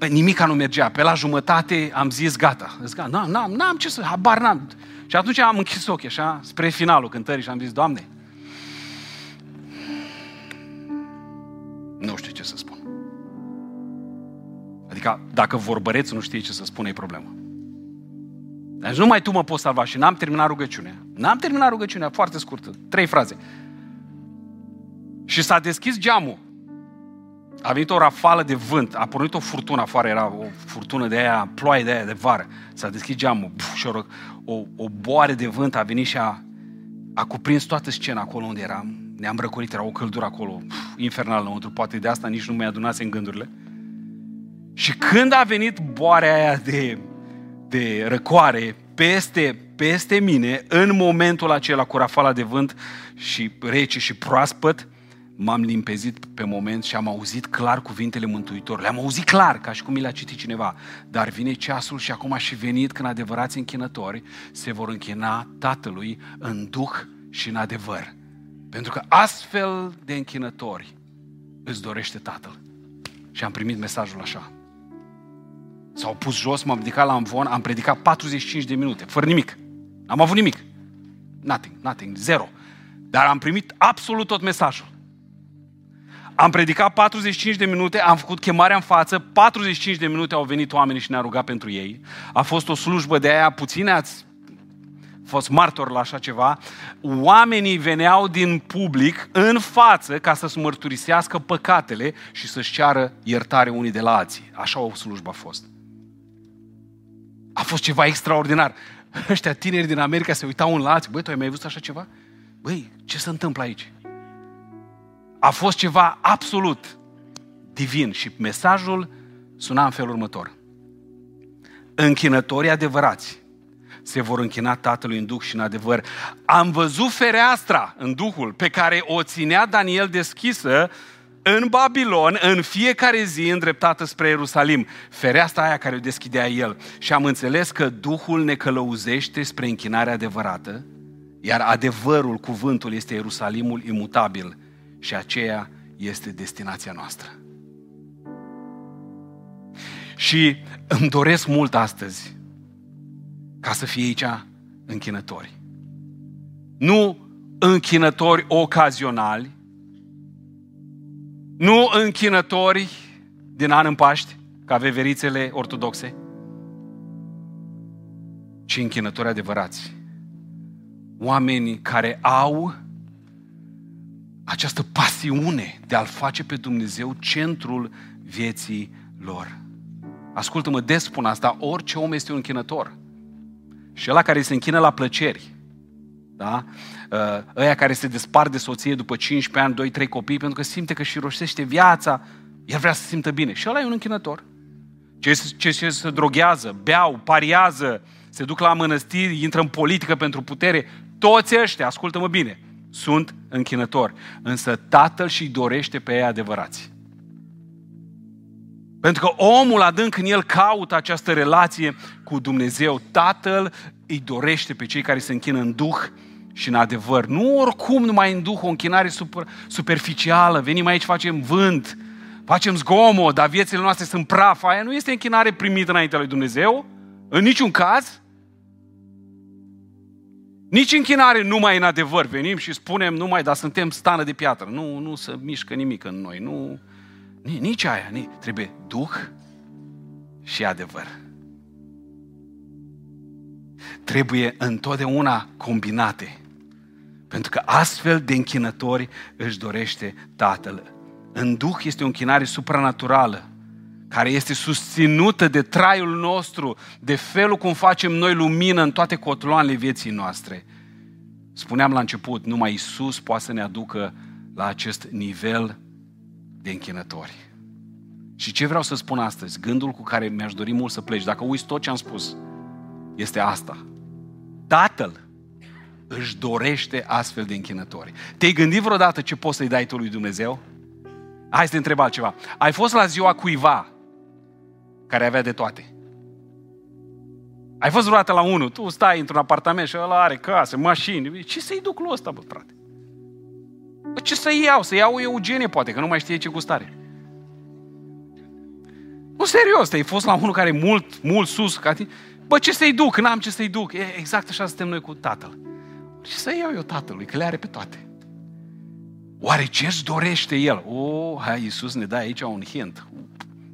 nimica nu mergea. Pe la jumătate am zis gata. Zis, gata. N-am, n-am, n-am ce să, habar n-am. Și atunci am închis ochii așa, spre finalul cântării și am zis, Doamne, nu știu ce să spun. Adică dacă vorbărețul nu știe ce să spună, e problemă. Deci numai tu mă poți salva și n-am terminat rugăciunea. N-am terminat rugăciunea, foarte scurtă. Trei fraze. Și s-a deschis geamul. A venit o rafală de vânt, a pornit o furtună afară, era o furtună de aia, ploaie de aia de vară. S-a deschis geamul puf, și o, o, o boare de vânt a venit și a, a cuprins toată scena acolo unde eram. Ne-am răcorit, era o căldură acolo, puf, infernal înăuntru, poate de asta nici nu mi-a adunase în gândurile. Și când a venit boarea aia de de răcoare peste, peste mine, în momentul acela cu rafala de vânt și rece și proaspăt, m-am limpezit pe moment și am auzit clar cuvintele Mântuitorului. Le-am auzit clar, ca și cum mi le-a citit cineva. Dar vine ceasul și acum a și venit când adevărați închinători se vor închina Tatălui în duh și în adevăr. Pentru că astfel de închinători îți dorește Tatăl. Și am primit mesajul așa. S-au pus jos, m-am ridicat la amvon, am predicat 45 de minute, fără nimic. Am avut nimic. Nothing, nothing, zero. Dar am primit absolut tot mesajul. Am predicat 45 de minute, am făcut chemarea în față, 45 de minute au venit oamenii și ne-a rugat pentru ei. A fost o slujbă de aia, puține ați fost martor la așa ceva. Oamenii veneau din public în față ca să-și mărturisească păcatele și să-și ceară iertare unii de la alții. Așa o slujbă a fost. A fost ceva extraordinar. Ăștia tineri din America se uitau în la alții. Băi, tu ai mai văzut așa ceva? Băi, ce se întâmplă aici? A fost ceva absolut divin și mesajul suna în felul următor. Închinătorii adevărați se vor închina Tatălui în Duh și în adevăr. Am văzut fereastra în Duhul pe care o ținea Daniel deschisă în Babilon, în fiecare zi îndreptată spre Ierusalim. Fereastra aia care o deschidea el. Și am înțeles că Duhul ne călăuzește spre închinarea adevărată, iar adevărul, cuvântul, este Ierusalimul imutabil și aceea este destinația noastră. Și îmi doresc mult astăzi ca să fie aici închinători. Nu închinători ocazionali, nu închinători din an în Paști, ca veverițele ortodoxe, ci închinători adevărați. Oameni care au această pasiune de a-L face pe Dumnezeu centrul vieții lor. Ascultă-mă, des spun asta, orice om este un închinător. Și ăla care se închină la plăceri, da? Uh, ăia care se despart de soție după 15 ani, 2-3 copii, pentru că simte că și roșește viața, el vrea să se simtă bine. Și ăla e un închinător. Ce, ce, ce se droghează, beau, pariază, se duc la mănăstiri, intră în politică pentru putere, toți ăștia, ascultă-mă bine, sunt închinători. Însă Tatăl și dorește pe ei adevărați. Pentru că omul adânc în el caută această relație cu Dumnezeu. Tatăl îi dorește pe cei care se închină în Duh și în adevăr. Nu oricum numai în Duh, o închinare super, superficială. Venim aici, facem vânt, facem zgomot, dar viețile noastre sunt praf. Aia nu este închinare primită înaintea lui Dumnezeu, în niciun caz. Nici închinare numai în adevăr. Venim și spunem numai, dar suntem stană de piatră. Nu, nu se mișcă nimic în noi. Nu, nici aia. Nici. Trebuie Duh și adevăr. Trebuie întotdeauna combinate. Pentru că astfel de închinători își dorește Tatăl. În Duh este o închinare supranaturală care este susținută de traiul nostru, de felul cum facem noi lumină în toate cotloanele vieții noastre. Spuneam la început, numai Isus poate să ne aducă la acest nivel de închinători. Și ce vreau să spun astăzi, gândul cu care mi-aș dori mult să pleci, dacă uiți tot ce am spus, este asta. Tatăl își dorește astfel de închinători. Te-ai gândit vreodată ce poți să-i dai tu lui Dumnezeu? Hai să te întreb altceva. Ai fost la ziua cuiva care avea de toate. Ai fost vreodată la unul, tu stai într-un apartament și ăla are case, mașini. Ce să-i duc lui ăsta, bă, frate? Bă, ce să iau? Să iau Eugenie, poate, că nu mai știe ce gustare. Nu, serios, ai fost la unul care e mult, mult sus ca tine. Bă, ce să-i duc? N-am ce să-i duc. E, exact așa suntem noi cu tatăl. Ce să iau eu tatălui? Că le are pe toate. Oare ce îți dorește el? O, oh, hai, Iisus ne dă aici un hint.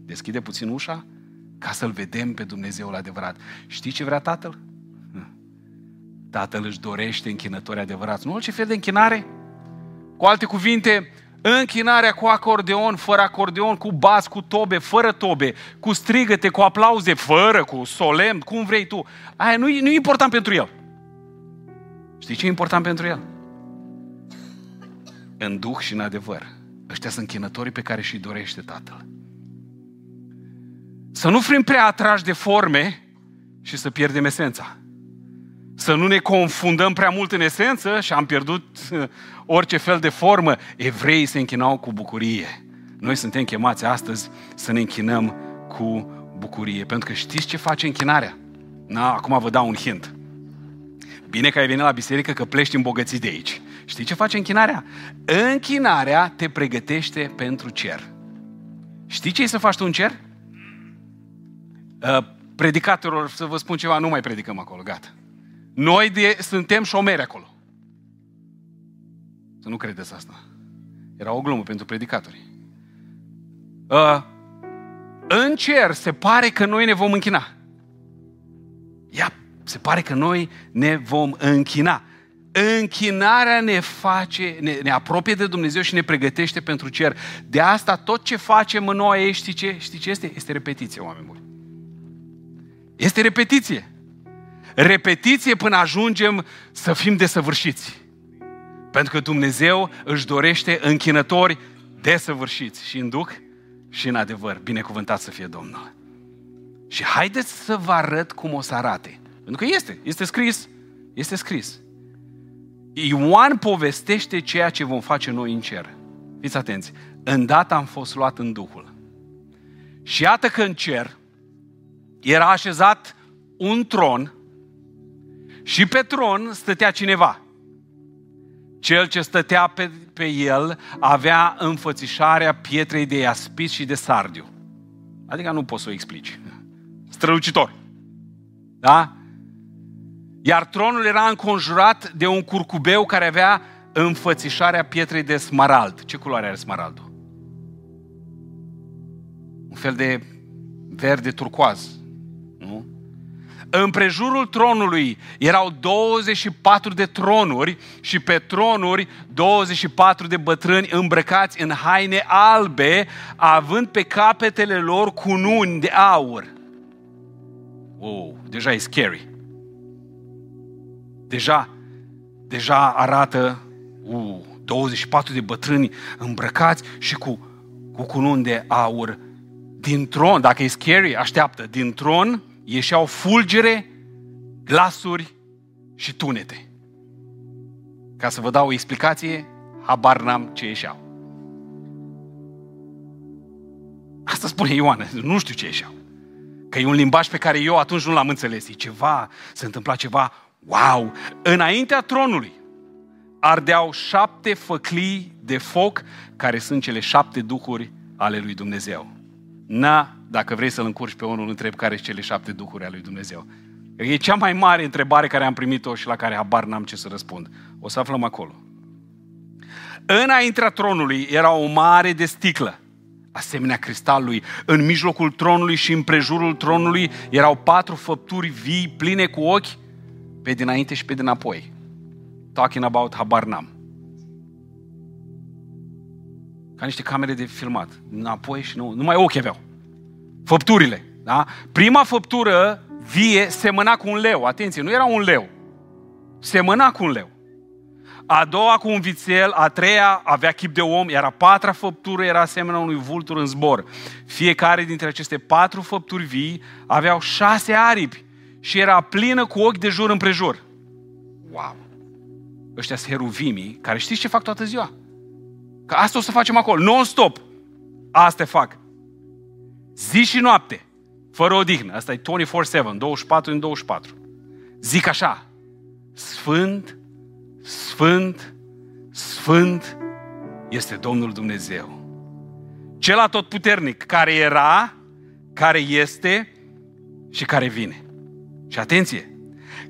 Deschide puțin ușa ca să-L vedem pe Dumnezeul adevărat. Știi ce vrea Tatăl? Tatăl își dorește închinători adevărați. Nu orice fel de închinare. Cu alte cuvinte, închinarea cu acordeon, fără acordeon, cu bas, cu tobe, fără tobe, cu strigăte, cu aplauze, fără, cu solemn, cum vrei tu. Aia nu e, nu e important pentru el. Știi ce e important pentru el? În duh și în adevăr. Ăștia sunt închinătorii pe care și dorește Tatăl. Să nu fim prea atrași de forme și să pierdem esența. Să nu ne confundăm prea mult în esență și am pierdut uh, orice fel de formă. Evreii se închinau cu bucurie. Noi suntem chemați astăzi să ne închinăm cu bucurie. Pentru că știți ce face închinarea? Na, acum vă dau un hint. Bine că ai venit la biserică, că pleci îmbogățit de aici. Știi ce face închinarea? Închinarea te pregătește pentru cer. Știi ce e să faci tu în cer? Uh, predicatorilor, să vă spun ceva, nu mai predicăm acolo, gata. Noi de, suntem șomeri acolo. Să nu credeți asta. Era o glumă pentru predicatori. Uh, în cer se pare că noi ne vom închina. Ia, se pare că noi ne vom închina. Închinarea ne face, ne, ne apropie de Dumnezeu și ne pregătește pentru cer. De asta tot ce facem în noi, știi ce? Știi ce este? Este repetiție, oameni buni. Este repetiție. Repetiție până ajungem să fim desăvârșiți. Pentru că Dumnezeu își dorește închinători desăvârșiți și în duc și în adevăr. Binecuvântat să fie Domnul. Și haideți să vă arăt cum o să arate. Pentru că este, este scris, este scris. Ioan povestește ceea ce vom face noi în cer. Fiți atenți. Îndată am fost luat în Duhul. Și iată că în cer, era așezat un tron și pe tron stătea cineva. Cel ce stătea pe, pe el avea înfățișarea pietrei de iaspis și de sardiu. Adică nu poți să o explici. Strălucitor. Da? Iar tronul era înconjurat de un curcubeu care avea înfățișarea pietrei de smarald. Ce culoare are smaraldul? Un fel de verde turcoaz. Nu? În prejurul tronului erau 24 de tronuri și pe tronuri 24 de bătrâni îmbrăcați în haine albe, având pe capetele lor cununi de aur. Wow, deja e scary. Deja, deja arată uh, 24 de bătrâni îmbrăcați și cu, cu cununi de aur din tron, dacă e scary, așteaptă, din tron ieșeau fulgere, glasuri și tunete. Ca să vă dau o explicație, habar n-am ce ieșeau. Asta spune Ioan, nu știu ce ieșeau. Că e un limbaj pe care eu atunci nu l-am înțeles. E ceva, se întâmpla ceva, wow! Înaintea tronului ardeau șapte făclii de foc, care sunt cele șapte duhuri ale lui Dumnezeu. Na, dacă vrei să-l încurci pe unul, întreb care sunt cele șapte duhuri ale lui Dumnezeu. E cea mai mare întrebare care am primit-o și la care habar n-am ce să răspund. O să aflăm acolo. Înaintea tronului era o mare de sticlă, asemenea cristalului. În mijlocul tronului și în prejurul tronului erau patru făpturi vii, pline cu ochi, pe dinainte și pe dinapoi. Talking about habar n-am. Ca niște camere de filmat. Înapoi și nu. Numai ochi aveau. Făpturile. Da? Prima făptură vie semăna cu un leu. Atenție, nu era un leu. Semăna cu un leu. A doua cu un vițel, a treia avea chip de om, iar a patra făptură era asemenea unui vultur în zbor. Fiecare dintre aceste patru făpturi vii aveau șase aripi și era plină cu ochi de jur împrejur. Wow! Ăștia sunt heruvimii care știți ce fac toată ziua? Că asta o să facem acolo, non-stop. Asta fac. Zi și noapte, fără odihnă. Asta e 24-7, 24 în 24. Zic așa, Sfânt, Sfânt, Sfânt este Domnul Dumnezeu. Cel atotputernic, care era, care este și care vine. Și atenție,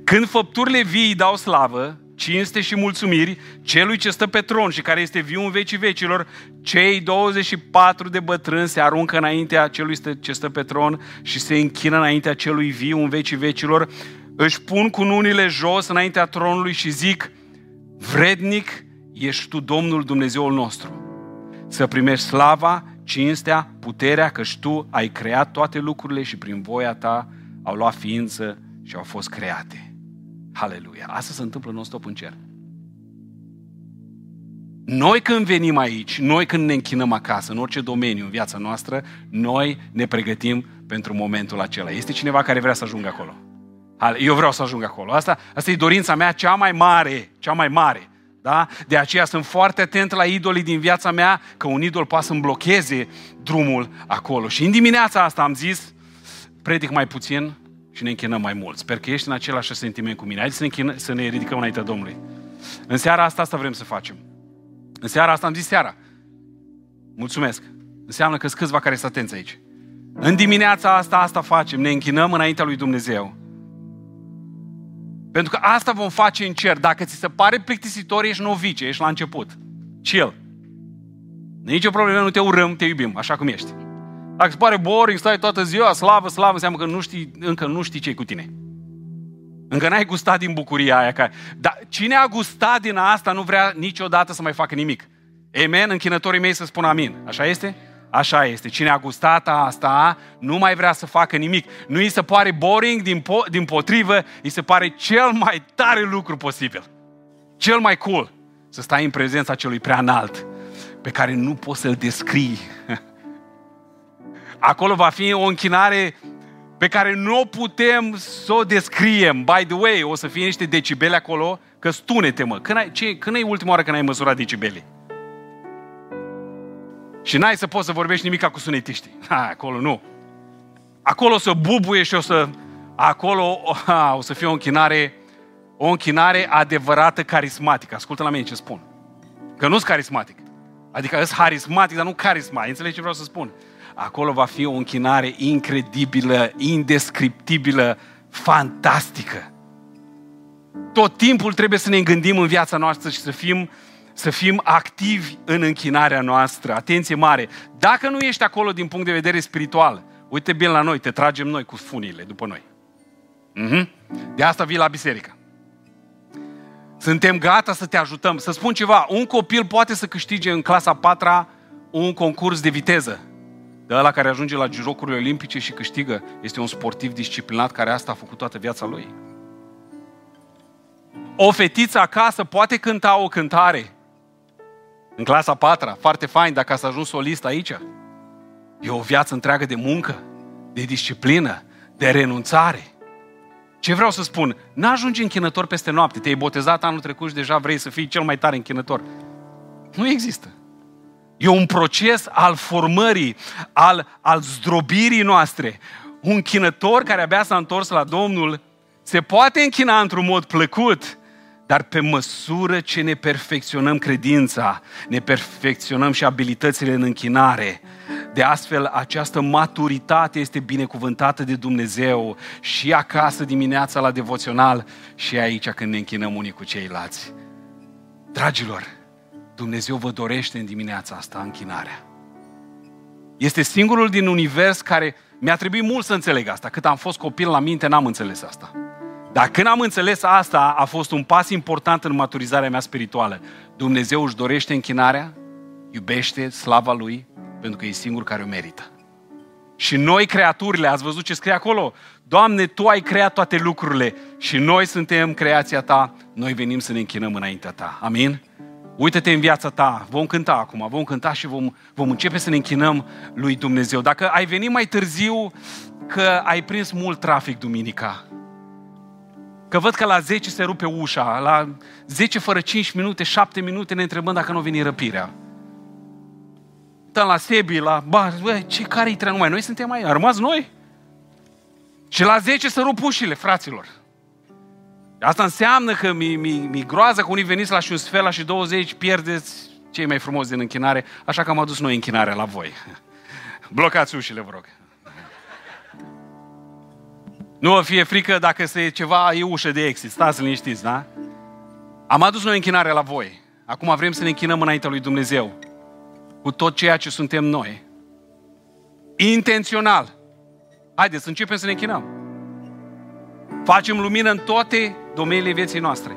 când făpturile vii dau slavă, cinste și mulțumiri celui ce stă pe tron și care este viu în vecii vecilor, cei 24 de bătrâni se aruncă înaintea celui ce stă pe tron și se închină înaintea celui viu în vecii vecilor, își pun cu nunile jos înaintea tronului și zic, vrednic ești tu, Domnul Dumnezeul nostru, să primești slava, cinstea, puterea, că tu ai creat toate lucrurile și prin voia ta au luat ființă și au fost create. Haleluia! Asta se întâmplă non-stop în cer. Noi când venim aici, noi când ne închinăm acasă, în orice domeniu în viața noastră, noi ne pregătim pentru momentul acela. Este cineva care vrea să ajungă acolo. Eu vreau să ajung acolo. Asta, asta e dorința mea cea mai mare, cea mai mare. Da? De aceea sunt foarte atent la idolii din viața mea, că un idol poate să-mi blocheze drumul acolo. Și în dimineața asta am zis, predic mai puțin, și ne închinăm mai mult. Sper că ești în același sentiment cu mine. Haideți să ne, închină, să ne ridicăm înaintea Domnului. În seara asta, asta vrem să facem. În seara asta am zis seara. Mulțumesc. Înseamnă că sunt câțiva care sunt atenți aici. În dimineața asta, asta facem. Ne închinăm înaintea lui Dumnezeu. Pentru că asta vom face în cer. Dacă ți se pare plictisitor, ești novice, ești la început. Chill. Nici o problemă, nu te urâm, te iubim, așa cum ești. Dacă îți pare boring, stai toată ziua, slavă, slavă, înseamnă că nu știi, încă nu știi ce cu tine. Încă n-ai gustat din bucuria aia. Care... Dar cine a gustat din asta nu vrea niciodată să mai facă nimic. Amen? Închinătorii mei să spună amin. Așa este? Așa este. Cine a gustat asta nu mai vrea să facă nimic. Nu îi se pare boring, din, po- din potrivă, îi se pare cel mai tare lucru posibil. Cel mai cool. Să stai în prezența celui prea înalt, pe care nu poți să-l descrii. Acolo va fi o închinare pe care nu putem să o descriem. By the way, o să fie niște decibeli acolo, că stunete, mă. Când, ai, ce, când e ultima oară când ai măsurat decibeli? Și n-ai să poți să vorbești nimic cu sunetiști. Ha, acolo nu. Acolo o să bubuie și o să... Acolo ha, o să fie o închinare, o închinare adevărată carismatică. Ascultă la mine ce spun. Că nu-s carismatic. Adică sunt harismatic, dar nu carisma. Înțelegi ce vreau să spun? Acolo va fi o închinare incredibilă, indescriptibilă, fantastică. Tot timpul trebuie să ne gândim în viața noastră și să fim, să fim activi în închinarea noastră. Atenție mare! Dacă nu ești acolo din punct de vedere spiritual, uite bine la noi, te tragem noi cu funile după noi. Mm-hmm. De asta vii la biserică. Suntem gata să te ajutăm. Să spun ceva, un copil poate să câștige în clasa 4 un concurs de viteză. De ăla care ajunge la Jocurile Olimpice și câștigă, este un sportiv disciplinat care asta a făcut toată viața lui. O fetiță acasă poate cânta o cântare. În clasa patra, foarte fain, dacă ați ajuns solist aici. E o viață întreagă de muncă, de disciplină, de renunțare. Ce vreau să spun? N-ajungi închinător peste noapte. Te-ai botezat anul trecut și deja vrei să fii cel mai tare închinător. Nu există. E un proces al formării, al, al zdrobirii noastre. Un chinător care abia s-a întors la Domnul se poate închina într-un mod plăcut, dar pe măsură ce ne perfecționăm credința, ne perfecționăm și abilitățile în închinare, de astfel, această maturitate este binecuvântată de Dumnezeu și acasă dimineața la devoțional și aici când ne închinăm unii cu ceilalți. Dragilor, Dumnezeu vă dorește în dimineața asta închinarea. Este singurul din univers care mi-a trebuit mult să înțeleg asta. Cât am fost copil la minte, n-am înțeles asta. Dar când am înțeles asta, a fost un pas important în maturizarea mea spirituală. Dumnezeu își dorește închinarea, iubește slava Lui, pentru că e singur care o merită. Și noi, creaturile, ați văzut ce scrie acolo? Doamne, Tu ai creat toate lucrurile și noi suntem creația Ta, noi venim să ne închinăm înaintea Ta. Amin? Uită-te în viața ta, vom cânta acum, vom cânta și vom, vom începe să ne închinăm lui Dumnezeu. Dacă ai venit mai târziu, că ai prins mult trafic duminica, că văd că la 10 se rupe ușa, la 10 fără 5 minute, 7 minute ne întrebăm dacă nu veni răpirea. Stăm la Sebi, la... Ba, bă, ce care i numai? Noi suntem mai... A rămas noi? Și la 10 să rup ușile, fraților. Asta înseamnă că mi, mi, mi groază că unii veniți la și un sfert, la și 20, pierdeți cei mai frumoși din închinare, așa că am adus noi închinarea la voi. Blocați ușile, vă rog. Nu vă fie frică dacă se ceva, e ușă de exit. Stați liniștiți, da? Am adus noi închinare la voi. Acum vrem să ne închinăm înaintea lui Dumnezeu. Cu tot ceea ce suntem noi. Intențional. Haideți să începem să ne închinăm. Facem lumină în toate domeniile vieții noastre.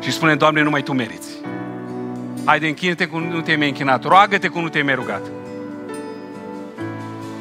Și spune, Doamne, numai Tu meriți. Haide, închină-te cum nu te-ai mai închinat. Roagă-te cum nu te-ai mai rugat.